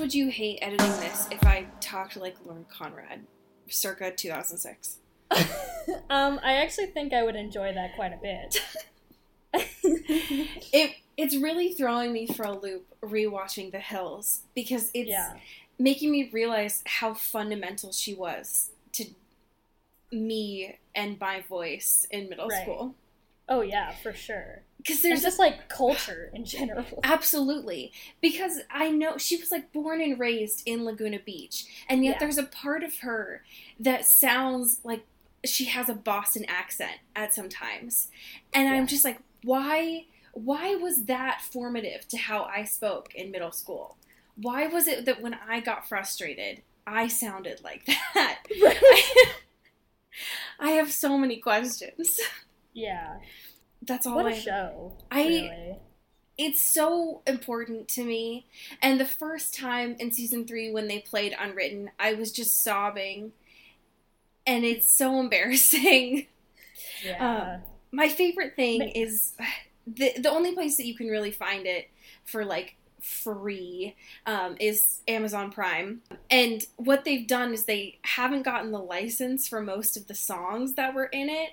Would you hate editing this if I talked like Lauren Conrad, circa 2006? um, I actually think I would enjoy that quite a bit. It it's really throwing me for a loop rewatching The Hills because it's yeah. making me realize how fundamental she was to me and my voice in middle Right. school. Oh yeah, for sure. Because There's there's just like culture in general. Absolutely. Because I know she was like born and raised in Laguna Beach. And yet Yeah. there's a part of her that sounds like she has a Boston accent at some times. And I'm just like, why why was that formative to how I spoke in middle school? Why was it that when I got frustrated, I sounded like that? I have so many questions. yeah. That's all What I a show. I- really. it's so important to me. And the first time in season three when they played Unwritten, I was just sobbing. And it's so embarrassing. Yeah. Um, my favorite thing Ma- is the the only place that you can really find it for like free um, is Amazon Prime. And what they've done is they haven't gotten the license for most of the songs that were in it.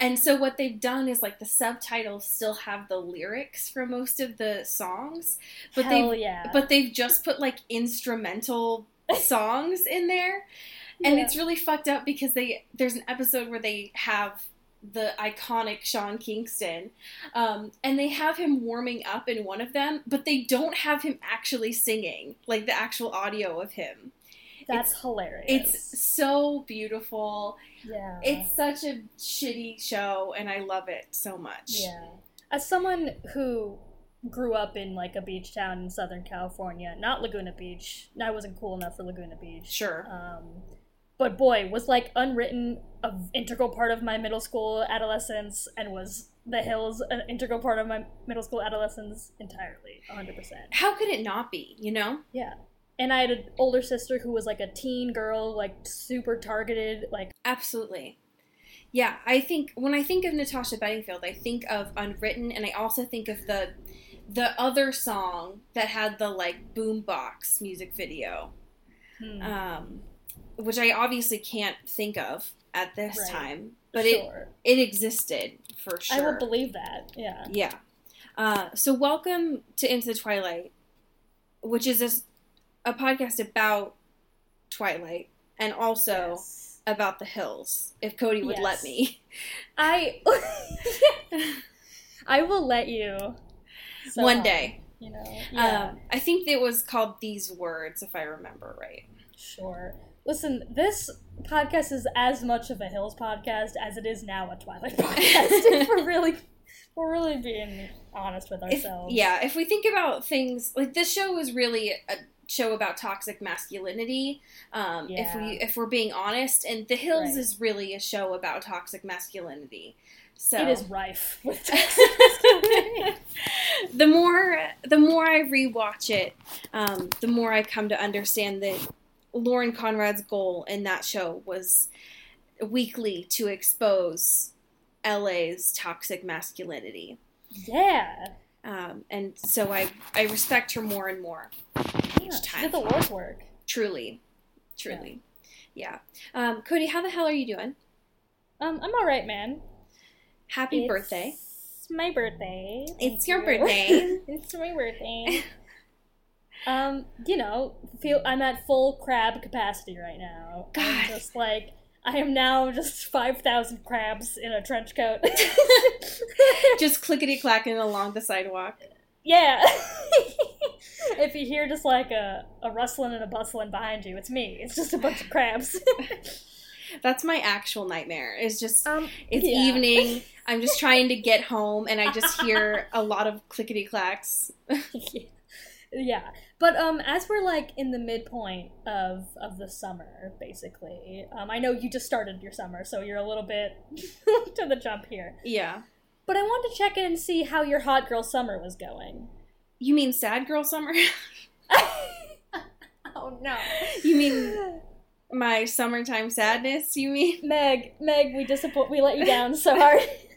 And so what they've done is like the subtitles still have the lyrics for most of the songs, but Hell they've yeah. but they've just put like instrumental songs in there. And Yeah. it's really fucked up because they there's an episode where they have the iconic Sean Kingston, um, and they have him warming up in one of them, but they don't have him actually singing, like the actual audio of him. That's hilarious. It's so beautiful. yeah. It's such a shitty show, and I love it so much. Yeah. As someone who grew up in like a beach town in Southern California, not Laguna Beach. I wasn't cool enough for Laguna Beach. Sure. Um, but boy, was like unwritten an integral part of my middle school adolescence, and was the hills an integral part of my middle school adolescence entirely, 100%. How could it not be? You know? Yeah. And I had an older sister who was like a teen girl, like super targeted, like Absolutely. Yeah, I think when I think of Natasha Bedingfield, I think of Unwritten, and I also think of the the other song that had the like boombox music video, hmm, um, which I obviously can't think of at this Right. time, but sure. it it existed for sure. I will believe that. Yeah. Yeah. Uh, so welcome to Into the Twilight, which is this, a podcast about Twilight and also Yes. about the hills. If Cody would let me. I I will let you so, One day. You know. Yeah. Um, I think it was called These Words, if I remember right. sure. Listen, this podcast is as much of a Hills podcast as it is now a Twilight podcast. if we're really we're really being honest with If, ourselves. yeah, if we think about things like this show is really a show about toxic masculinity. Um, If we if we're being honest, and The Hills Right. is really a show about toxic masculinity. So It is rife with toxic masculinity. the more the more I rewatch it, um, the more I come to understand that Lauren Conrad's goal in that show was weekly to expose LA's toxic masculinity. yeah. Um, and so I, I respect her more and more yeah. each She time. did the Lord's work. Truly. Truly. Yeah. Um, Cody, how the hell are you doing? Um, I'm alright, man. Happy It's birthday. It's my birthday. It's your you. birthday. it's my birthday. Um, you know, feel I'm at full crab capacity right now. God. I'm just like I am now just five thousand crabs in a trench coat. Just clickety clacking along the sidewalk. yeah. if you hear just like a, a rustling and a bustling behind you, it's me. It's just a bunch of crabs. That's my actual nightmare. It's just Um, it's yeah. evening. I'm just trying to get home, and I just hear a lot of clickety clacks. yeah. But um, as we're like in the midpoint of of the summer, basically, um, I know you just started your summer, so you're a little bit to the jump here. Yeah. But I wanted to check in and see how your hot girl summer was going. You mean sad girl summer? oh no. you mean my summertime sadness? You mean? Meg, Meg, we disappoint. We let you down so hard.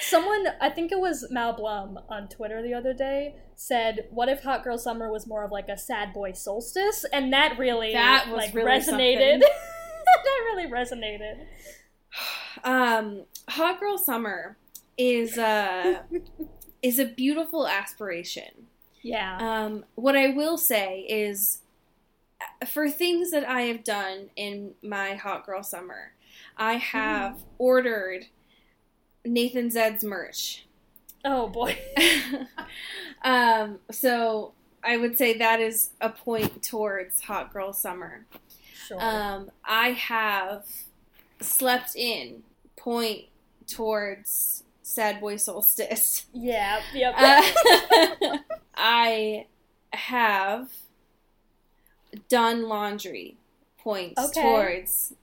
Someone, I think it was Mal Blum on Twitter the other day, said, "What if Hot Girl Summer was more of like a sad boy solstice?" And that really, That was like really resonated. that really resonated. Um, hot girl summer is uh is a beautiful aspiration. Yeah. Um, what I will say is, uh, for things that I have done in my hot girl summer, I have ordered Nathan Zed's merch. oh boy. um, so I would say that is a point towards hot girl summer. Sure. Um, I have slept in point towards sad boy solstice. yeah. Yep. Uh, I have done laundry points Okay. towards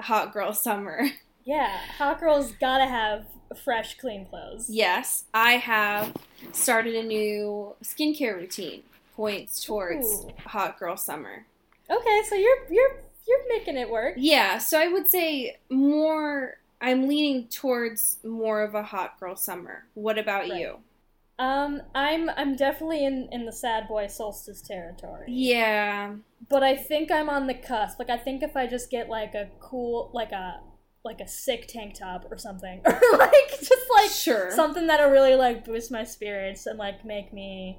hot girl summer. Yeah. Hot girls gotta have fresh, clean clothes. Yes, I have started a new skincare routine points towards Ooh. hot girl summer. Okay, so you're you're you're making it work. Yeah, so I would say more I'm leaning towards more of a hot girl summer. What about Right. you? Um, I'm I'm definitely in in the sad boy solstice territory. Yeah. but I think I'm on the cusp. Like I think if I just get like a cool like a like a sick tank top or something, or like just like sure. something that'll really like boost my spirits and like make me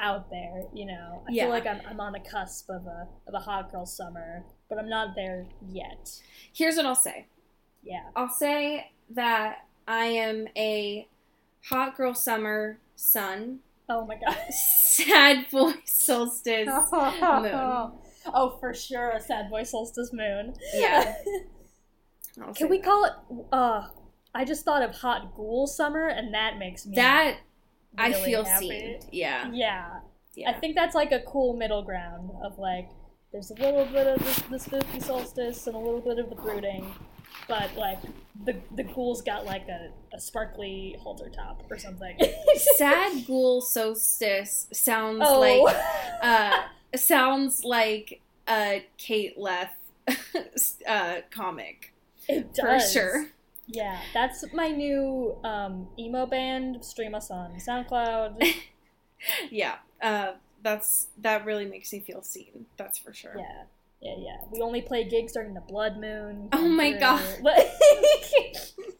out there, you know. I Yeah. feel like I'm I'm on the cusp of a of a hot girl summer, but I'm not there yet. Here's what I'll say. Yeah. I'll say that I am a hot girl summer sun, Oh my god. sad boy solstice. Moon oh, for sure, a sad boy solstice moon. Yeah. I'll Can we that. call it? Uh, I just thought of hot ghoul summer, and that makes me that? I feel happy. seen. Yeah. Yeah, Yeah. I think that's like a cool middle ground of like there's a little bit of the, the spooky solstice and a little bit of the brooding, but like the the ghoul's got like a, a sparkly halter top or something. sad ghoul solstice sounds oh, like uh sounds like a Kate Leth uh comic it for does. sure. Yeah, that's my new um, emo band. Stream us on SoundCloud. Yeah. Uh that's that really makes me feel seen. That's for sure. Yeah, yeah, yeah. We only play gigs during the blood moon. Oh my God. God.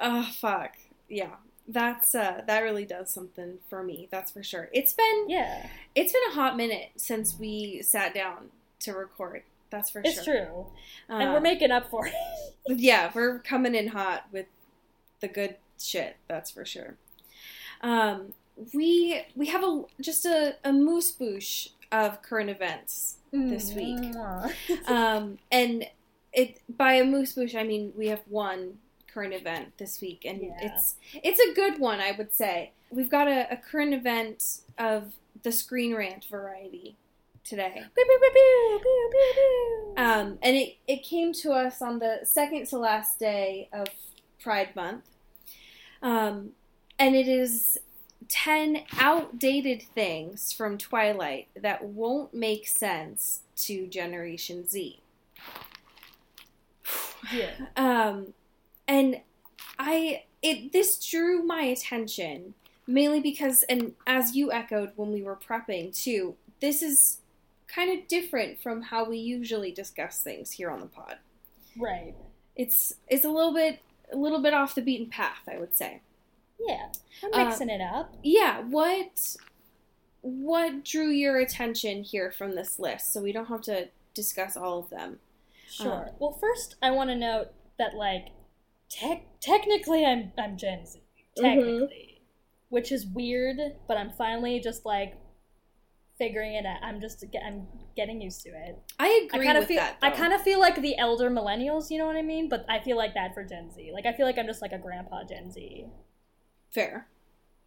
Oh fuck. Yeah. That's uh that really does something for me, that's for sure. It's been yeah, it's been a hot minute since we sat down to record. That's for it's sure. It's true, and Uh, we're making up for it. yeah, we're coming in hot with the good shit. That's for sure. Um, we we have a just a, a moose boosh of current events, This week. Um, and it by a moose boosh I mean we have one current event this week, and Yeah. it's it's a good one I would say. We've got a, a current event of the Screen Rant variety today. Um, and it, it came to us on the second to last day of Pride Month. Um, and it is 10 outdated things from Twilight that won't make sense to Generation Z. yeah, Um, and I it this drew my attention mainly because and as you echoed when we were prepping too, this is kind of different from how we usually discuss things here on the pod. right. It's it's a little bit a little bit off the beaten path, I would say. Yeah, I'm Uh, mixing it up. Yeah, what what drew your attention here from this list so we don't have to discuss all of them. Sure. well, first, I want to note that like, tech technically, I'm I'm Gen Z. Mhm. Technically, which is weird, but I'm finally just like figuring it out. I'm just I'm getting used to it. I I agree kind of with feel that. I kind of feel like the elder millennials, you know what I mean? But I feel like that for Gen Z. Like I feel like I'm just like a grandpa Gen Z. fair.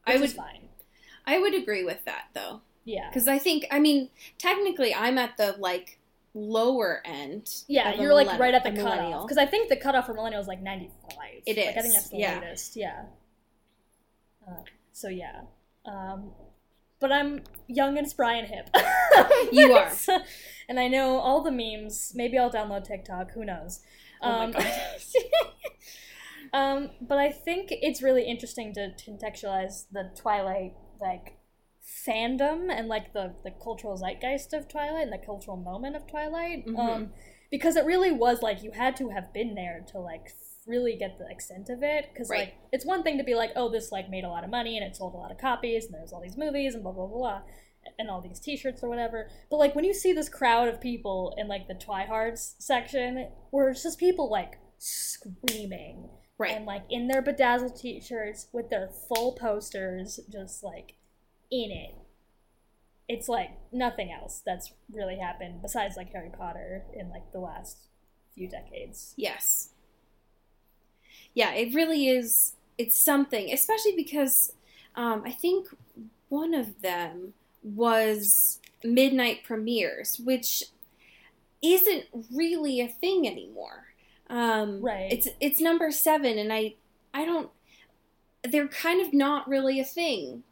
I would is fine. I would agree with that though. Yeah. Because I think, I mean, technically, I'm at the like lower end. Yeah, you're like right at the cutoff. Because I think the cutoff for millennials is like 95. It Like, I think that's the yeah. latest. Yeah. Uh, so yeah. Um, but I'm young and spry and hip. You are. And I know all the memes. Maybe I'll download TikTok. Who knows? Oh Um, um, but I think it's really interesting to contextualize the Twilight like fandom and like the the cultural zeitgeist of Twilight and the cultural moment of Twilight. Mhm. Um, because it really was like you had to have been there to like really get the extent of it because Right. like it's one thing to be like oh this like made a lot of money and it sold a lot of copies and there's all these movies and blah blah blah, blah and all these t-shirts or whatever but like when you see this crowd of people in like the twihards section where it's just people like screaming Right. and like in their bedazzled t-shirts with their full posters just like in it it's like nothing else that's really happened besides like harry potter in like the last few decades Yes. Yeah, it really is. It's something, especially because um, I think one of them was midnight premieres, which isn't really a thing anymore. Um, Right. It's it's number seven, and I I don't. They're kind of not really a thing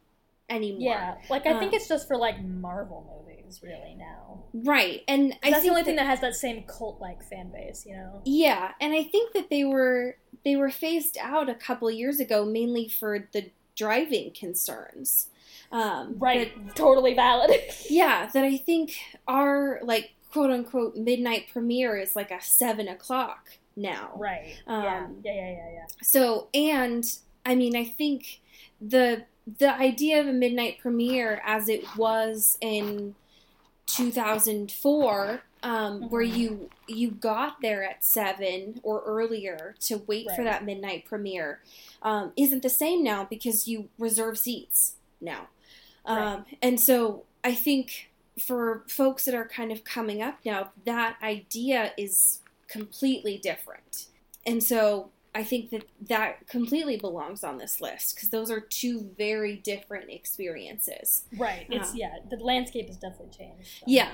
anymore. yeah like i think Um, it's just for like marvel movies really now Right, and I that's the only that- thing that has that same cult like fan base you know Yeah, and I think that they were they were phased out a couple years ago, mainly for the driving concerns. Um, right that- totally valid yeah, that I think our like quote unquote midnight premiere is like a seven o'clock now. right yeah Um, yeah yeah yeah yeah So, and I mean, I think the the idea of a midnight premiere, as it was in 2004, um, where Mhm. you you got there at seven or earlier to wait for that midnight premiere, um, isn't the same now because you reserve seats now, um, and so I think for folks that are kind of coming up now, that idea is completely different. And so I think that that completely belongs on this list because those are two very different experiences. right it's Uh, yeah the landscape has definitely changed Yeah.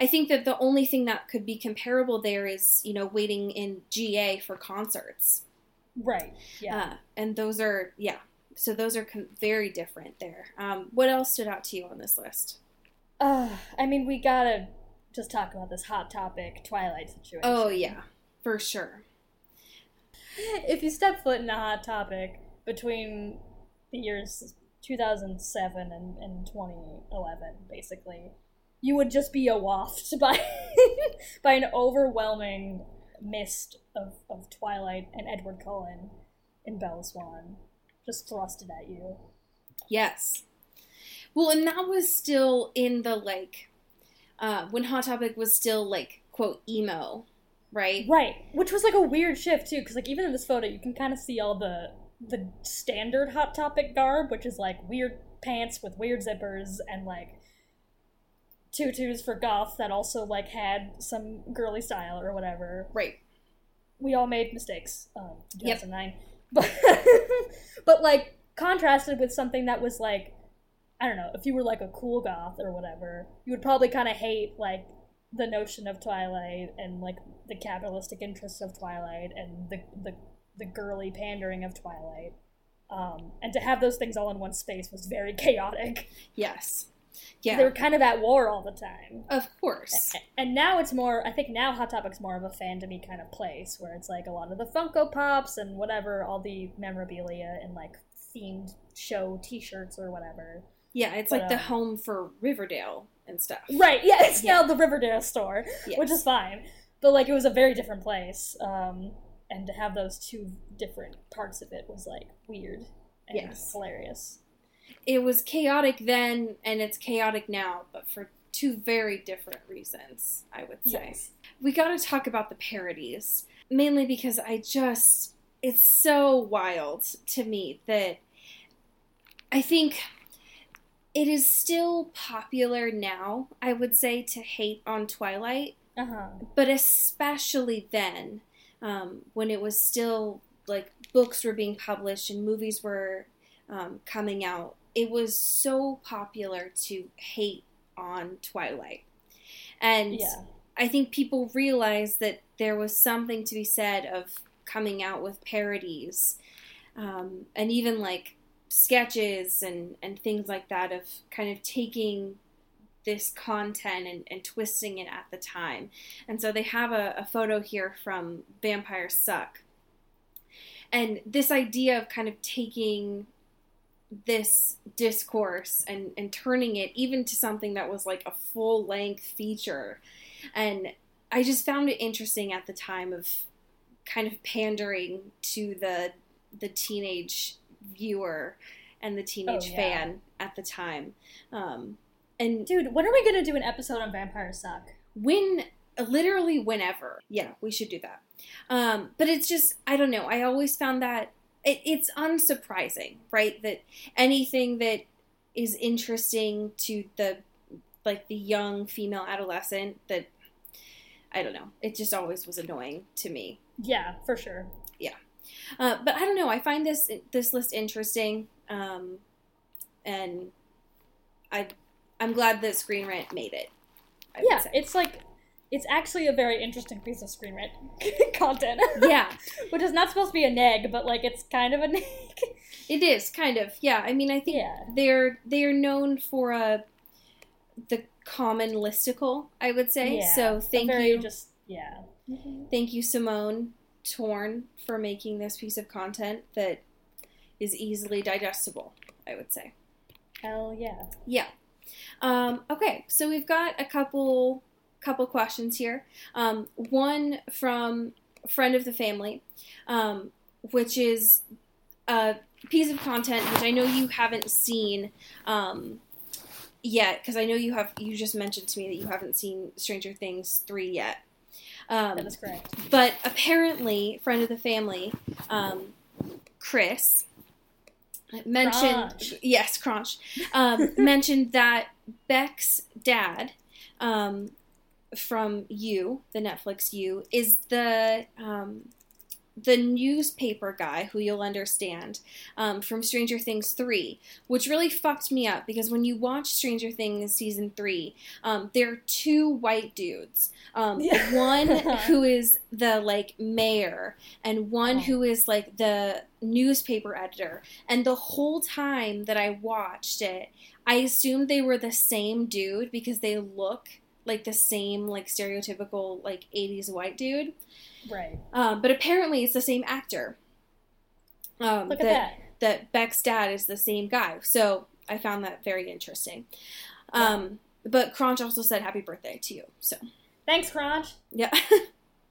I think that the only thing that could be comparable there is, you know, waiting in GA for concerts. right yeah Uh, and those are, yeah. So those are com- very different there. Um, what else stood out to you on this list? Uh, I mean, we gotta just talk about this hot topic Twilight situation. Oh, yeah, for sure. If you step foot in a hot topic between the years 2007 and, and 2011, basically, you would just be awaft by by an overwhelming mist of, of Twilight and Edward Cullen in Bella Swan just thrusted at you. Yes. Well, and that was still in the like uh, when Hot Topic was still like quote emo, right? Right, which was like a weird shift too, because like even in this photo, you can kind of see all the the standard Hot Topic garb, which is like weird pants with weird zippers and like tutus for goth that also like had some girly style or whatever. Right. We all made mistakes. Um, Yep. 2009, but but like contrasted with something that was like I don't know, if you were like a cool goth or whatever, you would probably kind of hate like the notion of Twilight and like the capitalistic interests of Twilight and the the, the girly pandering of Twilight. Um, and to have those things all in one space was very chaotic. Yes. Yeah. They were kind of at war all the time. Of course. And now it's more, I think now Hot Topic's more of a fandomy kind of place where it's like a lot of the Funko Pops and whatever, all the memorabilia and like themed show t shirts or whatever. Yeah, it's But, like the um, home for Riverdale and stuff. Right, yeah, it's Yeah. now the Riverdale store, Yes. which is fine. But like it was a very different place. Um, and to have those two different parts of it was like weird and Yes. hilarious. It was chaotic then and it's chaotic now, but for two very different reasons, I would say. Yes. We got to talk about the parodies, mainly because I just it's so wild to me that I think it is still popular now, I would say, to hate on Twilight, Uh huh. but especially then, um, when it was still like books were being published and movies were um, coming out, it was so popular to hate on Twilight. And Yeah. I think people realized that there was something to be said of coming out with parodies um, and even like sketches and, and things like that of kind of taking this content and, and twisting it at the time. And so they have a, a photo here from Vampires Suck. And this idea of kind of taking this discourse and, and turning it even to something that was like a full length feature. And I just found it interesting at the time of kind of pandering to the the teenage viewer and the teenage Oh, yeah. fan at the time. Um, and Dude, when are we gonna do an episode on Vampires Suck? when literally whenever yeah we should do that um, but it's just i don't know i always found that it, it's unsurprising right that anything that is interesting to the like the young female adolescent that i don't know it just always was annoying to me Yeah, for sure. Uh, but i don't know i find this this list interesting um, and i i'm glad that screen rant made it I Yeah, it's like it's actually a very interesting piece of screen rant content. yeah Which is not supposed to be a neg, but like it's kind of a neg. It is kind of, yeah. I mean, I think Yeah. they're they are known for uh, the common listicle, I would say. Yeah, so thank you, Just yeah. thank you, Simone Torn, for making this piece of content that is easily digestible. I would say. Hell yeah. Yeah. Um, okay, so we've got a couple couple questions here. Um, one from friend of the family, um, which is a piece of content which I know you haven't seen um, yet, because I know you have. You just mentioned to me that you haven't seen Stranger Things three yet. Um, That is correct. but apparently, friend of the family, um, Chris mentioned Crunch. yes, Crunch um, mentioned that Beck's dad um, from You, the Netflix You, is the um, the newspaper guy who you'll understand um, from Stranger Things 3, which really fucked me up because when you watch Stranger Things season 3, um, there are two white dudes. Um, Yeah. one who is the like mayor, and one Oh. who is like the newspaper editor. And the whole time that I watched it, I assumed they were the same dude because they look like the same like stereotypical like 80s white dude. Right. Um, but apparently, it's the same actor. Um, Look at that, that. that Beck's dad is the same guy. So I found that very interesting. Um, but Crunch also said happy birthday to you. So Thanks, Crunch. yeah.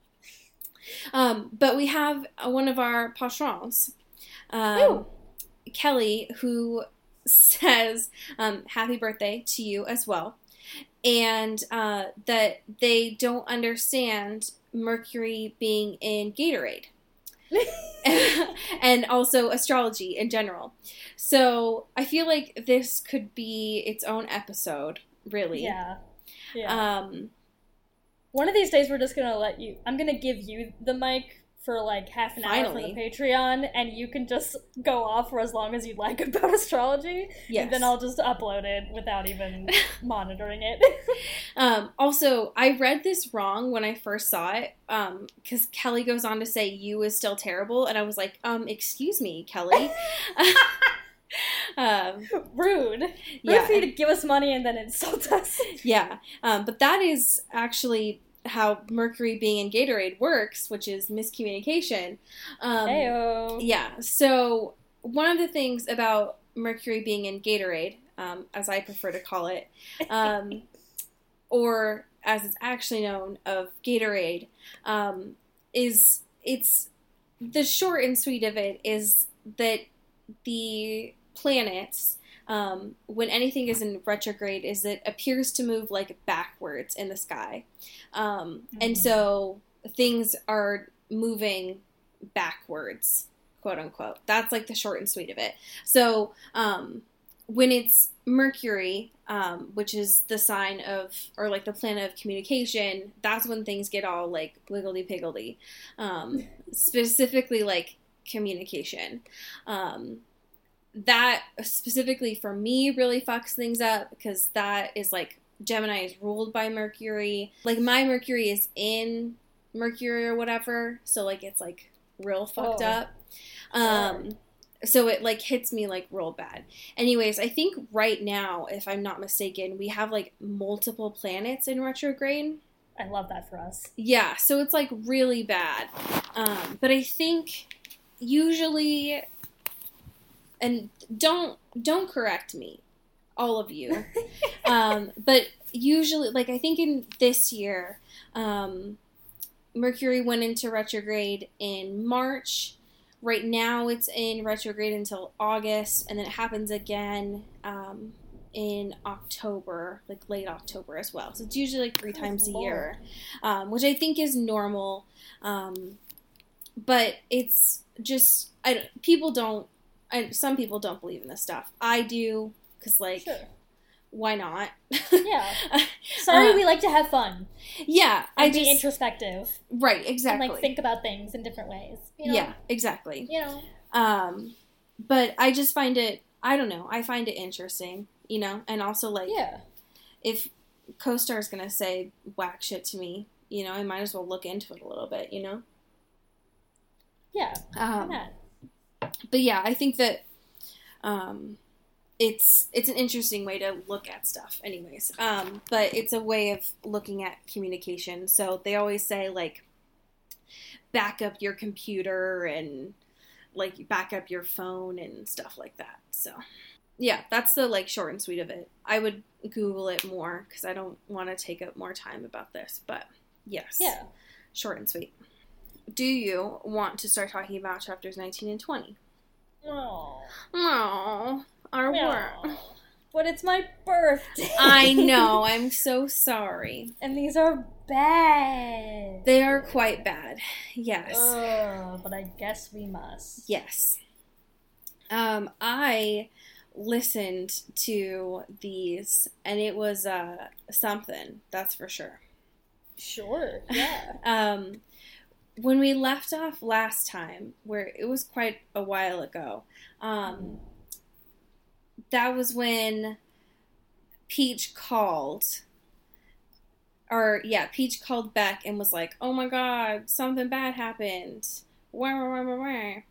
um, but we have one of our patrons, um, Kelly, who says um, happy birthday to you as well. And uh, that they don't understand Mercury being in Gatorade. and also astrology in general. So I feel like this could be its own episode, really. yeah. Yeah. Um, One of these days, we're just gonna let you. I'm gonna give you the mic for like half an hour for the Patreon, and you can just go off for as long as you'd like about astrology. yes. And then I'll just upload it without even monitoring it. Um, also, I read this wrong when I first saw it because Kelly goes on to say you is still terrible, and I was like, um, excuse me, Kelly. um, Rude. Rude yeah, for you to give us money and then insult us. yeah. Um, but that is actually how Mercury being in Gatorade works, which is miscommunication. Um, Heyo. Yeah. So one of the things about Mercury being in Gatorade, um, as I prefer to call it, um, or as it's actually known of Gatorade, um, is it's the short and sweet of it is that the planets. Um, when anything is in retrograde, is it appears to move like backwards in the sky, um, and Mhm. so things are moving backwards, quote unquote. That's like the short and sweet of it. So, um, when it's Mercury, um, which is the sign of, or like the planet of communication, that's when things get all like wiggledy piggledy. Um, specifically, like communication. Um, that specifically for me really fucks things up because that is like Gemini is ruled by Mercury. Like my Mercury is in Mercury or whatever, so like it's like real fucked Oh. up. Um so it like hits me like real bad. Anyways, I think right now, if I'm not mistaken, we have like multiple planets in retrograde. I love that for us. Yeah, so it's like really bad. Um, but I think usually, and don't don't correct me, all of you. um, but usually, like I think in this year, um, Mercury went into retrograde in March. Right now, it's in retrograde until August, and then it happens again um, in October, like late October as well. So it's usually like three times a year um, which I think is normal. Um, but it's just I don't- people don't. I, some people don't believe in this stuff. I do because like Sure. why not? Yeah. Sorry, Uh, we like to have fun. yeah, I And be just introspective right and exactly. like think about things in different ways. You know? Yeah, exactly. You know. Um, but I just find it. I don't know. I find it interesting, you know, and also like Yeah. if co-star is gonna say whack shit to me, you know, I might as well look into it a little bit, you know. Yeah. Um? But yeah, I think that um, it's it's an interesting way to look at stuff, anyways. Um, but it's a way of looking at communication. So they always say like back up your computer and like back up your phone and stuff like that. So yeah, that's the like short and sweet of it. I would Google it more because I don't want to take up more time about this. But yes, Yeah. short and sweet. Do you want to start talking about chapters 19 and 20? Oh. Oh, our work. But it's my birthday. I know. I'm so sorry. and these are bad. They are quite bad. Yes. Ugh, but I guess we must. Yes. Um, I listened to these, and it was uh something. That's for sure. Sure. Yeah. Um, when we left off last time, where it was quite a while ago, um, that was when Peach called. Or, yeah, Peach called Beck and was like, oh my god, something bad happened. Wah, wah, wah, wah,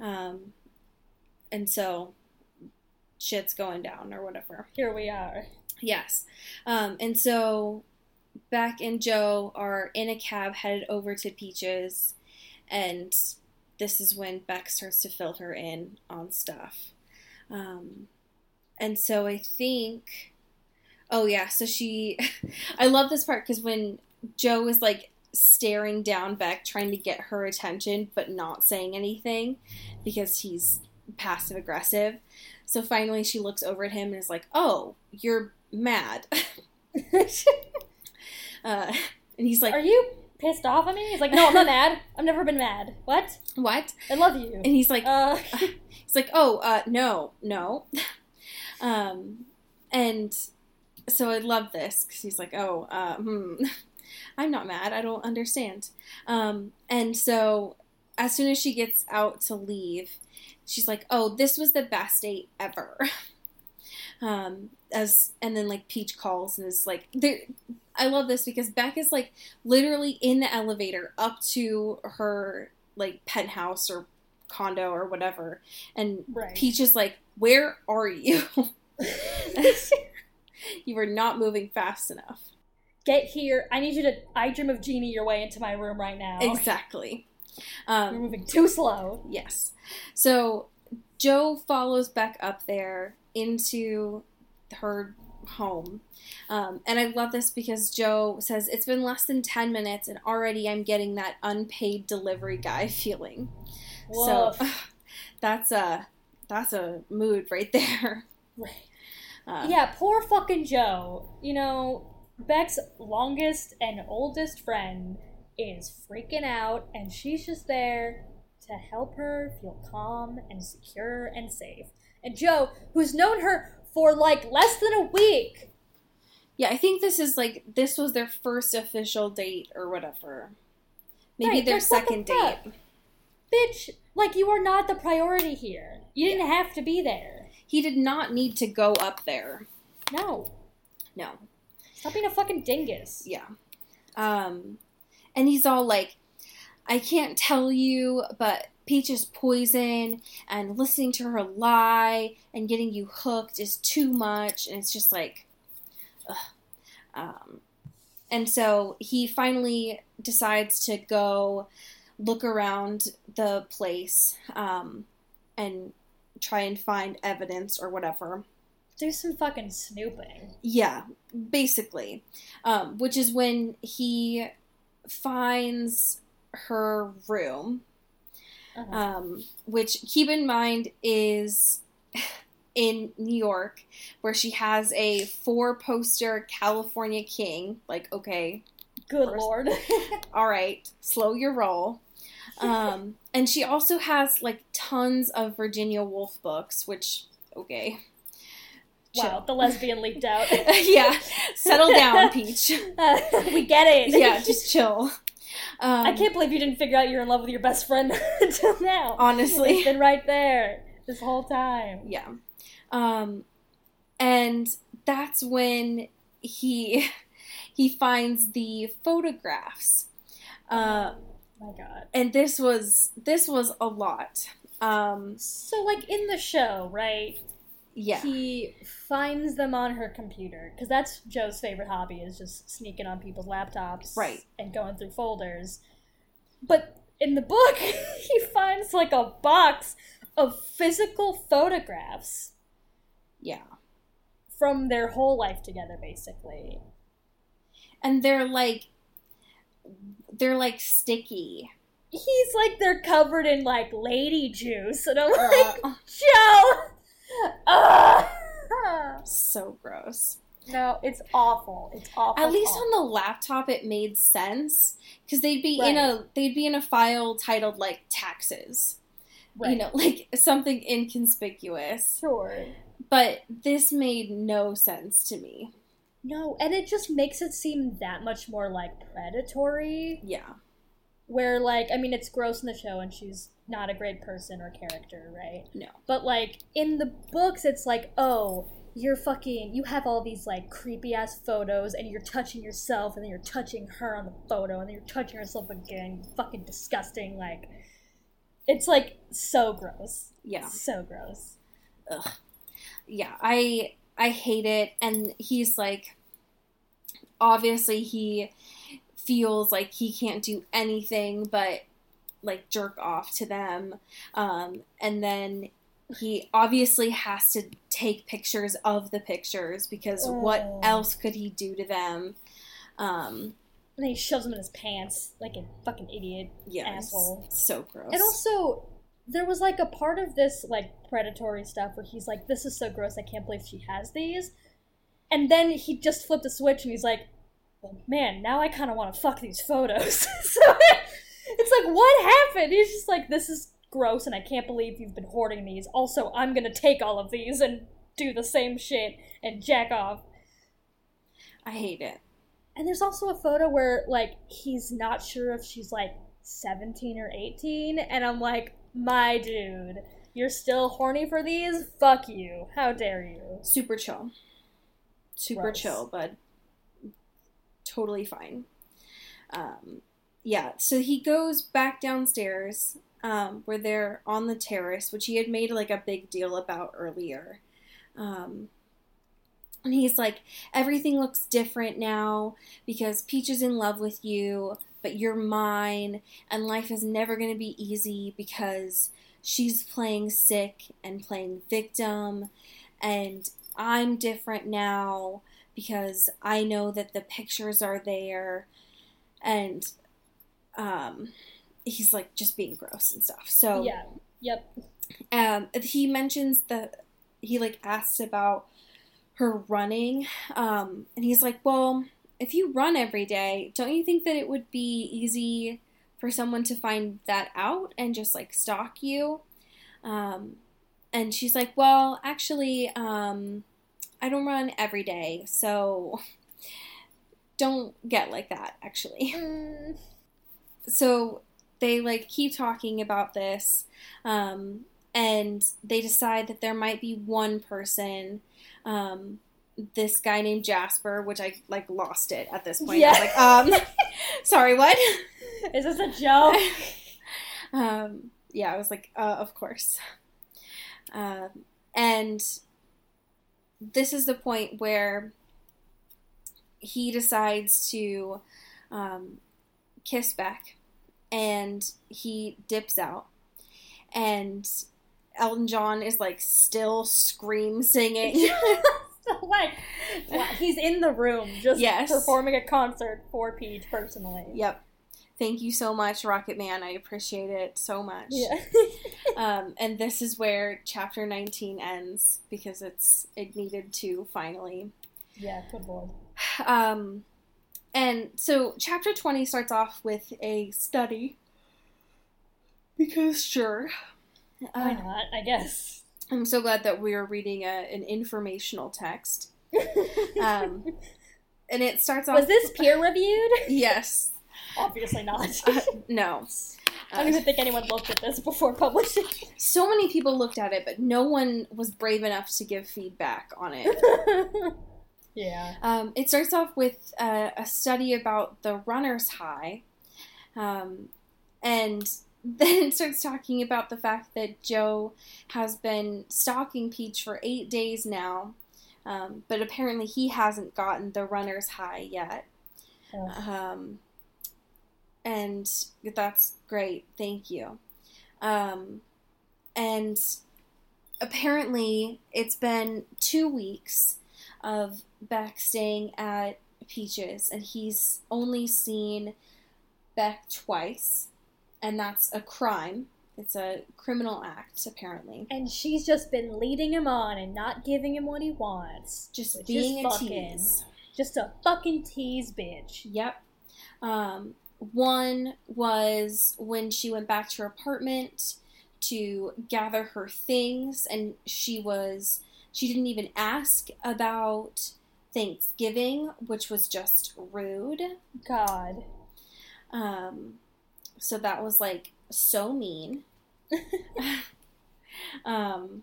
wah. Um, and so shit's going down or whatever. Here we are. Yes. Um, and so Beck and Joe are in a cab headed over to Peaches, and this is when Beck starts to fill her in on stuff. Um, and so I think, oh yeah, so she, I love this part because when Joe is like staring down Beck, trying to get her attention, but not saying anything because he's passive aggressive. So finally, she looks over at him and is like, "Oh, you're mad." uh, and he's like, Are you pissed off at me? He's like, no, I'm not mad. I've never been mad. What? "What?" I love you. And he's like, Uh, he's like, "Oh, uh, no, no." um, and so I love this because he's like, "Oh, uh, hmm, I'm not mad. I don't understand." Um, and so as soon as she gets out to leave, she's like, "Oh, this was the best date ever." Um, as and then like Peach calls and is like. I love this because Beck is like literally in the elevator up to her like penthouse or condo or whatever, and right. Peach is like, "Where are you? you are not moving fast enough." Get here. I need you to I dream of Jeannie your way into my room right now. Exactly. You're Um, moving too slow. yes. So Joe follows Beck up there into her home. Um, and I love this because Joe says it's been less than 10 minutes and already I'm getting that unpaid delivery guy feeling. Woof. So that's a that's a mood right there. Right. Uh, Yeah, poor fucking Joe. You know, Beck's longest and oldest friend is freaking out, and she's just there to help her feel calm and secure and safe. And Joe, who's known her for like less than a week. Yeah, I think this is like this was their first official date or whatever. Maybe Right, their what the second date. Bitch, like you are not the priority here. You didn't have to be there. He did not need to go up there. No. No. Stop being a fucking dingus. Yeah. Um and he's all like I can't tell you, but Peach is poison and listening to her lie and getting you hooked is too much and it's just like ugh. Um and so he finally decides to go look around the place um and try and find evidence or whatever. Do some fucking snooping. Yeah, basically. Um, which is when he finds her room, Uh-huh. um, which keep in mind is in New York, where she has a four poster California king. Like, okay, Good course. lord. all right, slow your roll. Um, and she also has like tons of Virginia Woolf books, which, okay. wow, the lesbian leaped out. yeah, settle down, Peach. Uh, we get it. yeah, just chill. Um, I can't believe you didn't figure out you're in love with your best friend until now. honestly. It's been right there this whole time. Yeah. Um, and that's when he he finds the photographs. Uh, Oh my god. and this was this was a lot. Um, So, like in the show, right? Yeah. He finds them on her computer because that's Joe's favorite hobby is just sneaking on people's laptops, Right. and going through folders. But in the book, he finds like a box of physical photographs yeah. from their whole life together, basically. And they're like they're like sticky. He's like they're covered in like lady juice, and I'm Uh, like, Joe. So gross. No, it's awful. It's awful. At least awful. on the laptop it made sense because they'd be in a they'd be in a file titled like taxes. You know, like something inconspicuous. Sure. But this made no sense to me. No, and it just makes it seem that much more like predatory. Yeah. Where, like, I mean, it's gross in the show, and she's not a great person or character, right? No. But, like, in the books, it's like, oh, you're fucking, you have all these, like, creepy ass photos, and you're touching yourself, and then you're touching her on the photo, and then you're touching yourself again. Fucking disgusting. Like, it's, like, so gross. Yeah. So gross. Ugh. Yeah, I I hate it and he's like obviously he feels like he can't do anything but like jerk off to them. Um and then he obviously has to take pictures of the pictures because what Oh. else could he do to them? Um And then he shoves them in his pants like a fucking idiot. yeah, Asshole. so gross. And also, there was like a part of this like predatory stuff where he's like, "This is so gross. I can't believe she has these." And then he just flipped a switch and he's like, well, "Man, now I kind of want to fuck these photos." so it's like, what happened? He's just like, "This is gross, and I can't believe you've been hoarding these. Also, I'm gonna take all of these and do the same shit and jack off." I hate it. And there's also a photo where like he's not sure if she's like 17 or 18 and I'm like, "My dude, you're still horny for these? Fuck you. How dare you?" super chill. Super Gross. chill, but totally fine. Um, yeah, so he goes back downstairs um, where they're on the terrace, which he had made like a big deal about earlier. Um, and he's like, everything looks different now because Peach is in love with you, but you're mine, and life is never going to be easy because she's playing sick and playing victim, and I'm different now because I know that the pictures are there, and um, he's like just being gross and stuff. So Yeah. Yep. um, he mentions that he like asks about her running, um, and he's like, "Well, if you run every day, don't you think that it would be easy for someone to find that out and just like stalk you?" Um, and she's like, "Well, actually, um, I don't run every day, so don't get like that." Actually, Mm, so they like keep talking about this, um, and they decide that there might be one person. Um, this guy named Jasper, which I like lost it at this point. I was Yeah. like, um, sorry, what? is this a joke? um, yeah, I was like, uh, of course. Um, and this is the point where he decides to um, kiss Beck, and he dips out, and Elton John is like still scream singing. Like, he's in the room just Yes. performing a concert for Peach personally. yep. Thank you so much, Rocket Man. I appreciate it so much. Yeah. Um, and this is where chapter 19 ends because it's it needed to finally. yeah, good lord. Um, and so chapter 20 starts off with a study because sure. Why Uh, not? I guess. I'm so glad that we are reading a, an informational text. Um, and it starts off. Was this peer reviewed? Yes. Obviously not. Uh, no. I don't even think anyone looked at this before publishing. so many people looked at it, but no one was brave enough to give feedback on it. yeah. Um, it starts off with uh, a study about the runner's high, um, and then it starts talking about the fact that Joe has been stalking Peach for eight days now, um, but apparently he hasn't gotten the runner's high yet. Ugh. Um, and that's great, thank you. Um, and apparently, it's been two weeks of Beck staying at Peaches, and he's only seen Beck twice, and that's a crime. It's a criminal act, apparently. And she's just been leading him on and not giving him what he wants. Just being a fucking- tease. Just a fucking tease, bitch. Yep. Um, one was when she went back to her apartment to gather her things, and she was she didn't even ask about Thanksgiving, which was just rude. God. Um, so that was like so mean. um,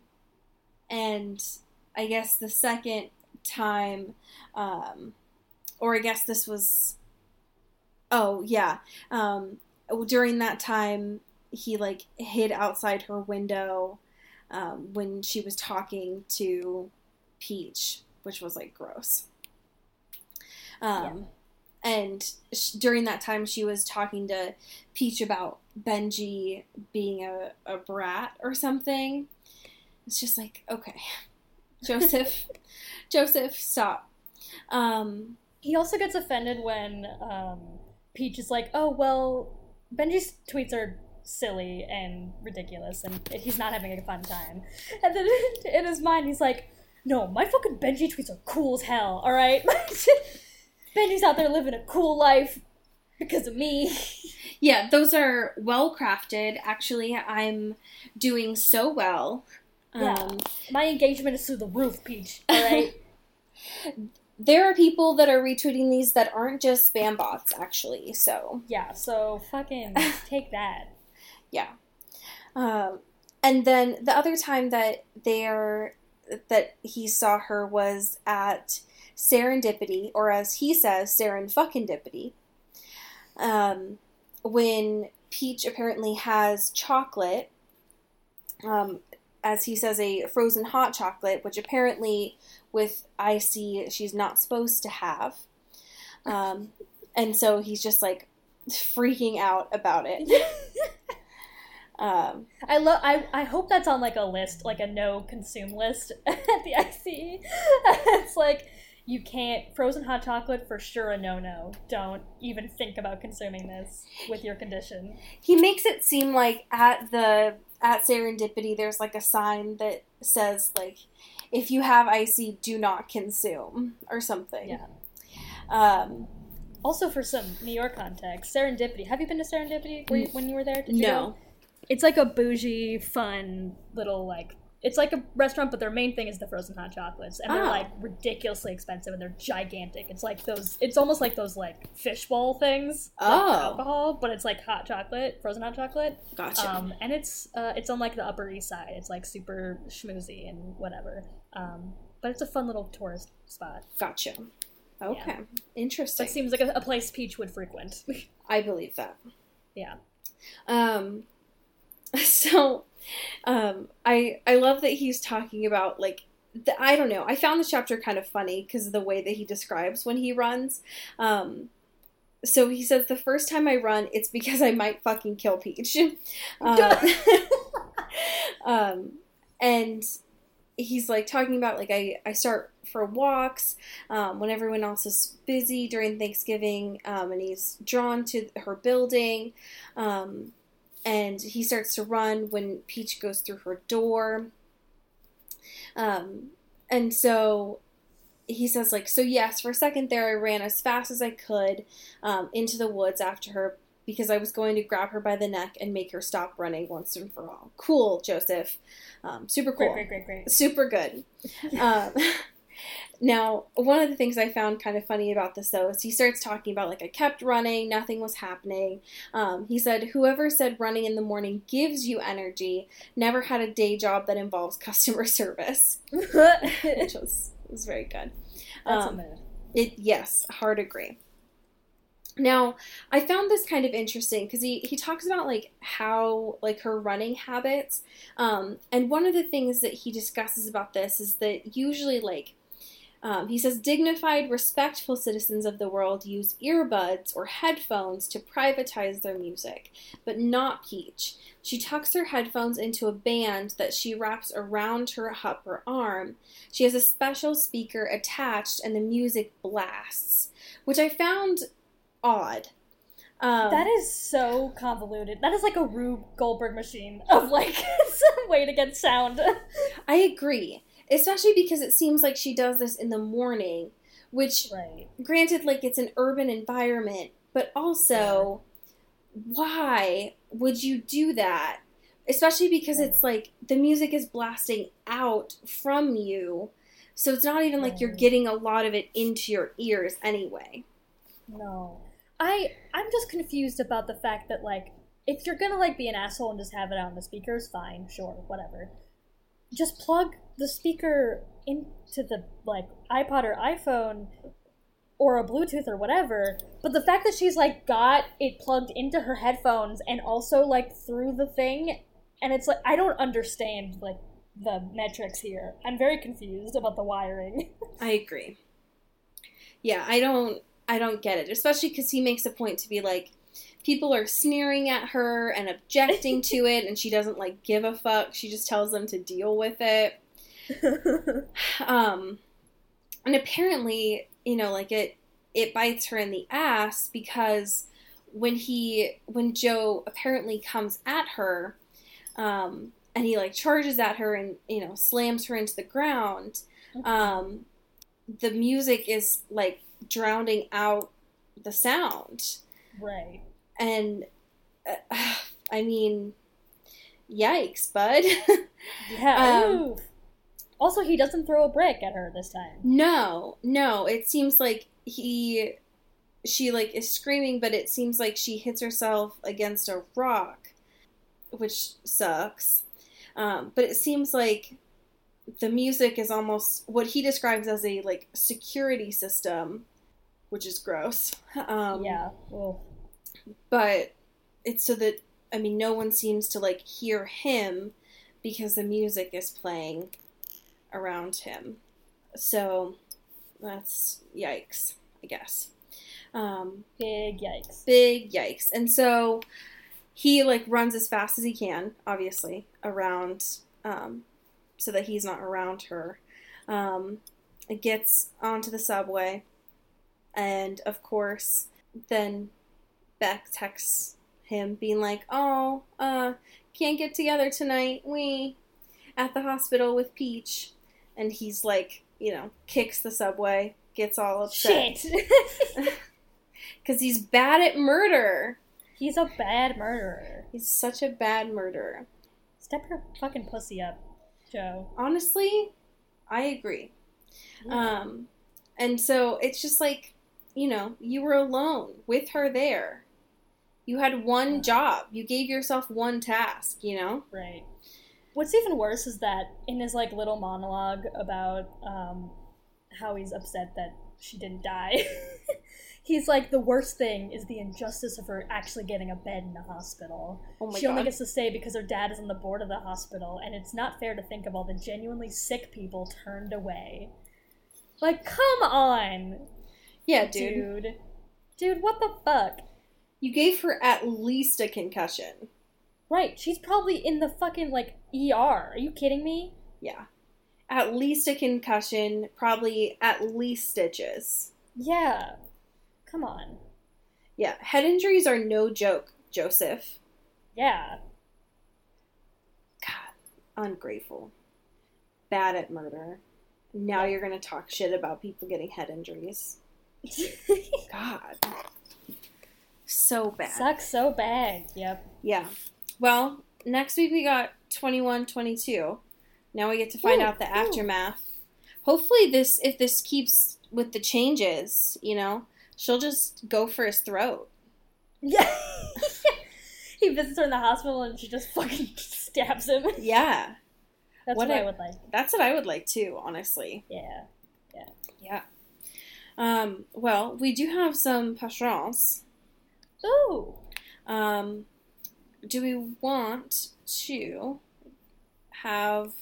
and I guess the second time, um, or I guess this was, oh yeah, um, during that time he like hid outside her window um, when she was talking to Peach, which was like gross. Um, and sh- during that time she was talking to Peach about Benji being a, a brat or something. It's just like, okay, Joseph, Joseph, stop. Um, He also gets offended when um, Peach is like, oh, well, Benji's tweets are silly and ridiculous, and he's not having a fun time. And then in his mind, he's like, no, my fucking Benji tweets are cool as hell, alright? Benji's out there living a cool life because of me. yeah, those are well crafted. Actually, I'm doing so well. Yeah. Um, My engagement is through the roof, Peach, alright? There are people that are retweeting these that aren't just spam bots, actually. So yeah, so fucking take that. yeah. Um, and then the other time that they're that he saw her was at Serendipity, or as he says, Seren fucking Dippity. Um, when Peach apparently has chocolate, um, as he says, a frozen hot chocolate, which apparently with IC she's not supposed to have. Um, and so he's just like freaking out about it. Um, I love. I I hope that's on like a list, like a no consume list at the IC. it's like you can't frozen hot chocolate for sure a no no. Don't even think about consuming this with your condition. he makes it seem like at the at Serendipity there's like a sign that says like if you have IC do not consume or something. Yeah. Um, Also, for some New York context, Serendipity. Have you been to Serendipity you, when you were there? Did you no. go? It's like a bougie, fun little like it's like a restaurant, but their main thing is the frozen hot chocolates, and they're Oh. like ridiculously expensive, and they're gigantic. It's like those. It's almost like those like fishbowl things. Oh. alcohol, but it's like hot chocolate, frozen hot chocolate. Gotcha. Um, and it's uh, it's on like the Upper East Side. It's like super schmoozy and whatever. Um, but it's a fun little tourist spot. gotcha. Okay. So Interesting. it seems like a, a place Peach would frequent. I believe that. yeah. Um, so, um, I I love that he's talking about like the, I don't know. I found this chapter kind of funny because of the way that he describes when he runs. Um, so he says the first time I run, it's because I might fucking kill Peach. um, um, and he's like talking about like I, I start for walks um, when everyone else is busy during Thanksgiving, um, and he's drawn to her building. Um, and he starts to run when Peach goes through her door. Um, and so he says, like, so yes, for a second there, I ran as fast as I could um, into the woods after her because I was going to grab her by the neck and make her stop running once and for all. Cool, Joseph. Um, super cool Great, great, great, great. super good. Um, now, one of the things I found kind of funny about this though is he starts talking about like I kept running, nothing was happening. Um, he said, "Whoever said running in the morning gives you energy never had a day job that involves customer service," which was was very good. a Um, it yes, hard agree. Now, I found this kind of interesting because he, he talks about like how like her running habits, um, and one of the things that he discusses about this is that usually like um, he says dignified, respectful citizens of the world use earbuds or headphones to privatize their music, but not Peach. She tucks her headphones into a band that she wraps around her upper arm. She has a special speaker attached, and the music blasts, which I found odd. Um, That is so convoluted. That is like a Rube Goldberg machine of like some way to get sound. I agree, especially because it seems like she does this in the morning, which, right. granted, like it's an urban environment, but also, why would you do that? Especially because it's like the music is blasting out from you, so it's not even like you're getting a lot of it into your ears anyway. No. I I'm just confused about the fact that like if you're gonna like be an asshole and just have it on the speakers, fine, sure, whatever. Just plug the speaker into the like iPod or iPhone or a Bluetooth or whatever. But the fact that she's like got it plugged into her headphones and also like through the thing and it's like I don't understand like the metrics here. I'm very confused about the wiring. I agree. Yeah, I don't I don't get it, especially because he makes a point to be like, people are sneering at her and objecting to it, and she doesn't like give a fuck. She just tells them to deal with it. Um, and apparently, you know, like it it bites her in the ass because when he when Joe apparently comes at her, um, and he like charges at her and you know slams her into the ground, um, the music is like drowning out the sound, right. and uh, I mean, yikes, bud. Yeah. Um. Also, he doesn't throw a brick at her this time. No, no. It seems like he, she like is screaming, but it seems like she hits herself against a rock, which sucks. Um, but it seems like the music is almost what he describes as a like security system, which is gross. Um, yeah. Well, but it's so that I mean, no one seems to like hear him because the music is playing around him. So that's yikes, I guess. Um, big yikes. big yikes. And so he like runs as fast as he can, obviously, around um, so that he's not around her. Um, it gets onto the subway, and of course, then Beck texts him, being like, "Oh, uh, can't get together tonight. We at the hospital with Peach," and he's like, you know, kicks the subway, gets all upset because he's bad at murder. He's a bad murderer. He's such a bad murderer. Step her fucking pussy up. Joe. Honestly, I agree. Um, and so it's just like, you know, you were alone with her there. You had one Yeah. job. You gave yourself one task, you know? Right. What's even worse is that in his like little monologue about um, how he's upset that she didn't die, he's like the worst thing is the injustice of her actually getting a bed in the hospital. Oh my she only gets to stay because her dad is on the board of the hospital, and it's not fair to think of all the genuinely sick people turned away. Like, come on, yeah, dude. dude. Dude, what the fuck? You gave her at least a concussion. Right, she's probably in the fucking like ER. Are you kidding me? Yeah. At least a concussion, probably at least stitches. Yeah. Come on. Yeah, head injuries are no joke, Joseph. Yeah. God, ungrateful. Bad at murder. Now you're gonna talk shit about people getting head injuries. God. So bad. Sucks so bad. Yep. Yeah. Well, next week we got 21 22. Now we get to find Ooh, out the ooh. aftermath. Hopefully this if this keeps with the changes, you know, she'll just go for his throat. Yeah. he visits her in the hospital and she just fucking stabs him. Yeah. That's What what, I a- would like. That's what I would like too, honestly. Yeah. Yeah. Yeah. Um, well, we do have some patrons. Ooh. Um, do we want to have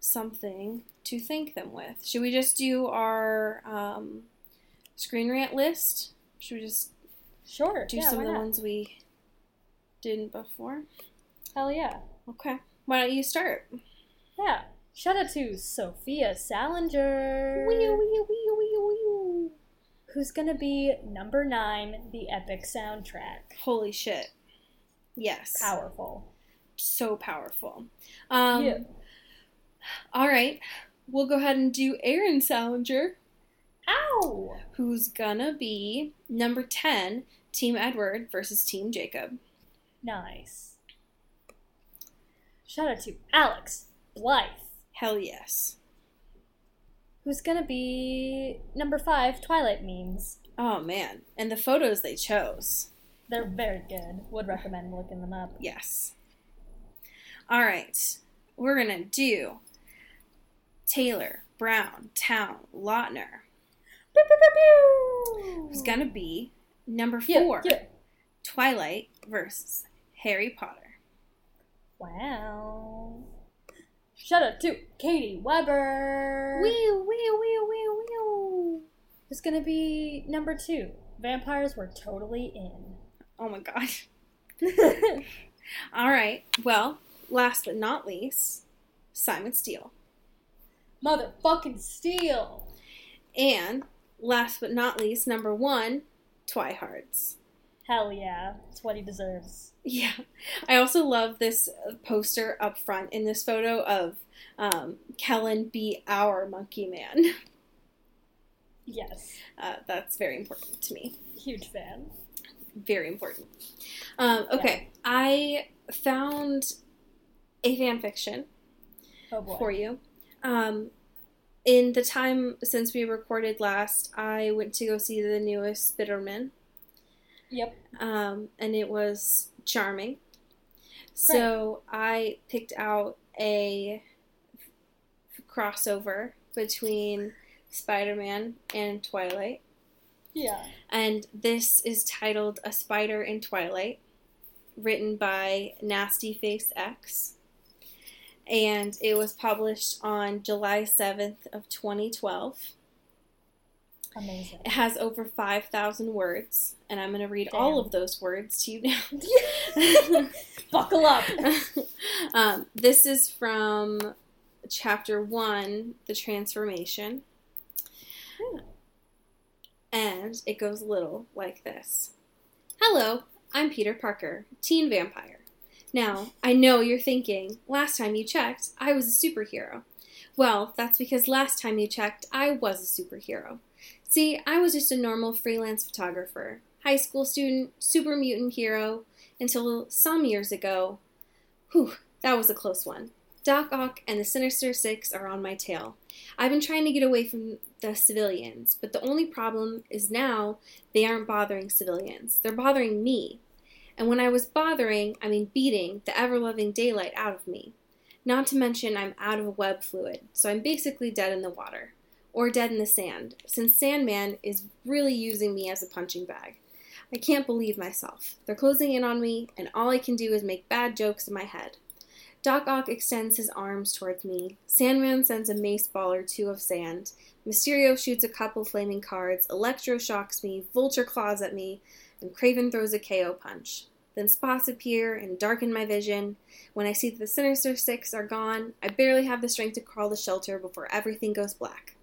something to thank them with? Should we just do our um, screen rant list? Should we just Sure. do yeah, some of the not? ones we didn't before? Hell yeah. Okay. Why don't you start? Yeah. Shout out to Sophia Salinger. Wee, wee, wee. Who's gonna be number nine, the epic soundtrack. Holy shit. Yes. Powerful. So powerful. Um, yeah. All right. We'll go ahead and do Aaron Salinger. Ow! who's gonna be number 10, Team Edward versus Team Jacob. Nice. Shout out to Alex Blythe. Hell yes. Who's gonna be number five, Twilight memes. Oh man. And the photos they chose. They're very good. Would recommend looking them up. Yes. All right. We're gonna do Taylor, Brown, Town, Lautner, Pew, pew, pew, who's gonna be number Yeah, four, yeah. Twilight versus Harry Potter. Wow. Shout out to Katie Weber. Wee, wee, wee, wee, wee. Who's gonna be number two? Vampires were totally in. Oh my gosh. All right. Well, last but not least, Simon Steele. Motherfucking steel. And last but not least, number one, Twihards. Hell yeah. It's what he deserves. Yeah. I also love this poster up front in this photo of um, Kellen be our monkey man. Yes. Uh, that's very important to me. Huge fan. Very important. Um, okay. I found a fan fiction Oh for you. Um, in the time since we recorded last, I went to go see the newest Spiderman, Yep. um, and it was charming. So I picked out a f- crossover between Spider-Man and Twilight, Yeah. and this is titled "A Spider in Twilight," written by Nasty Face X, and it was published on July seventh of twenty twelve. Amazing. It has over five thousand words, and I'm going to read all of those words to you now. Buckle up. um, this is from chapter one, The Transformation. And it goes a little like this Hello, I'm Peter Parker, teen vampire. Now, I know you're thinking, last time you checked, I was a superhero. Well, that's because last time you checked, I was a superhero. See, I was just a normal freelance photographer, high school student, super mutant hero, until some years ago. Whew, that was a close one. Doc Ock and the Sinister Six are on my tail. I've been trying to get away from the civilians, but the only problem is now they aren't bothering civilians. They're bothering me. And when I was bothering, I mean beating the ever loving daylight out of me. Not to mention, I'm out of web fluid, so I'm basically dead in the water. Or dead in the sand, since Sandman is really using me as a punching bag. I can't believe myself. They're closing in on me, and all I can do is make bad jokes in my head. Doc Ock extends his arms towards me. Sandman sends a mace ball or two of sand. Mysterio shoots a couple flaming cards. Electro shocks me. Vulture claws at me. And Kraven throws a KO punch. Then spots appear and darken my vision. When I see that the Sinister Six are gone, I barely have the strength to crawl the shelter before everything goes black.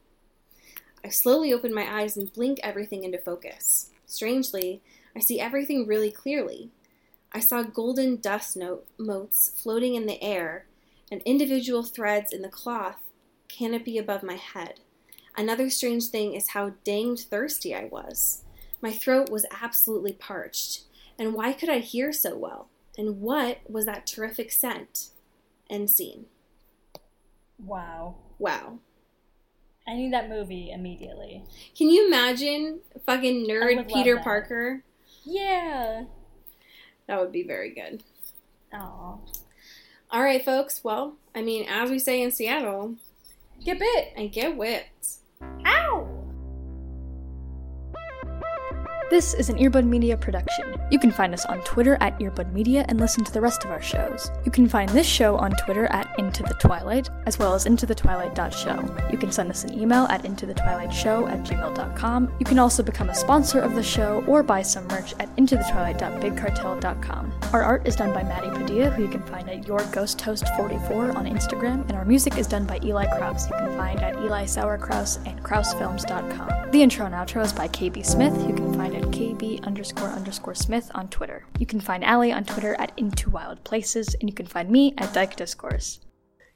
I slowly open my eyes and blink everything into focus. Strangely, I see everything really clearly. I saw golden dust note, motes floating in the air, and individual threads in the cloth canopy above my head. Another strange thing is how danged thirsty I was. My throat was absolutely parched. And why could I hear so well? And what was that terrific scent? End scene. Wow. Wow. I need that movie immediately. Can you imagine fucking I nerd Peter. Parker? Yeah. That would be very good. Aw. All right, folks. Well, I mean, as we say in Seattle, Get bit. and get whipped. Ow! This is an Earbud Media production. You can find us on Twitter at Earbud Media and listen to the rest of our shows. You can find this show on Twitter at Into the Twilight, as well as Into the Twilight.show. You can send us an email at Into the Twilight Show at gmail.com. You can also become a sponsor of the show or buy some merch at into the IntoTheTwilight.BigCartel.com. Our art is done by Maddie Padilla, who you can find at Your Ghost Host 44 on Instagram, and our music is done by Eli Kraus, you can find at Eli Sauerkraus and KrausFilms.com. The intro and outro is by KB Smith, you can find at KB underscore underscore Smith on Twitter. You can find Allie on Twitter at Into Wild Places, and you can find me at Dyke Discourse.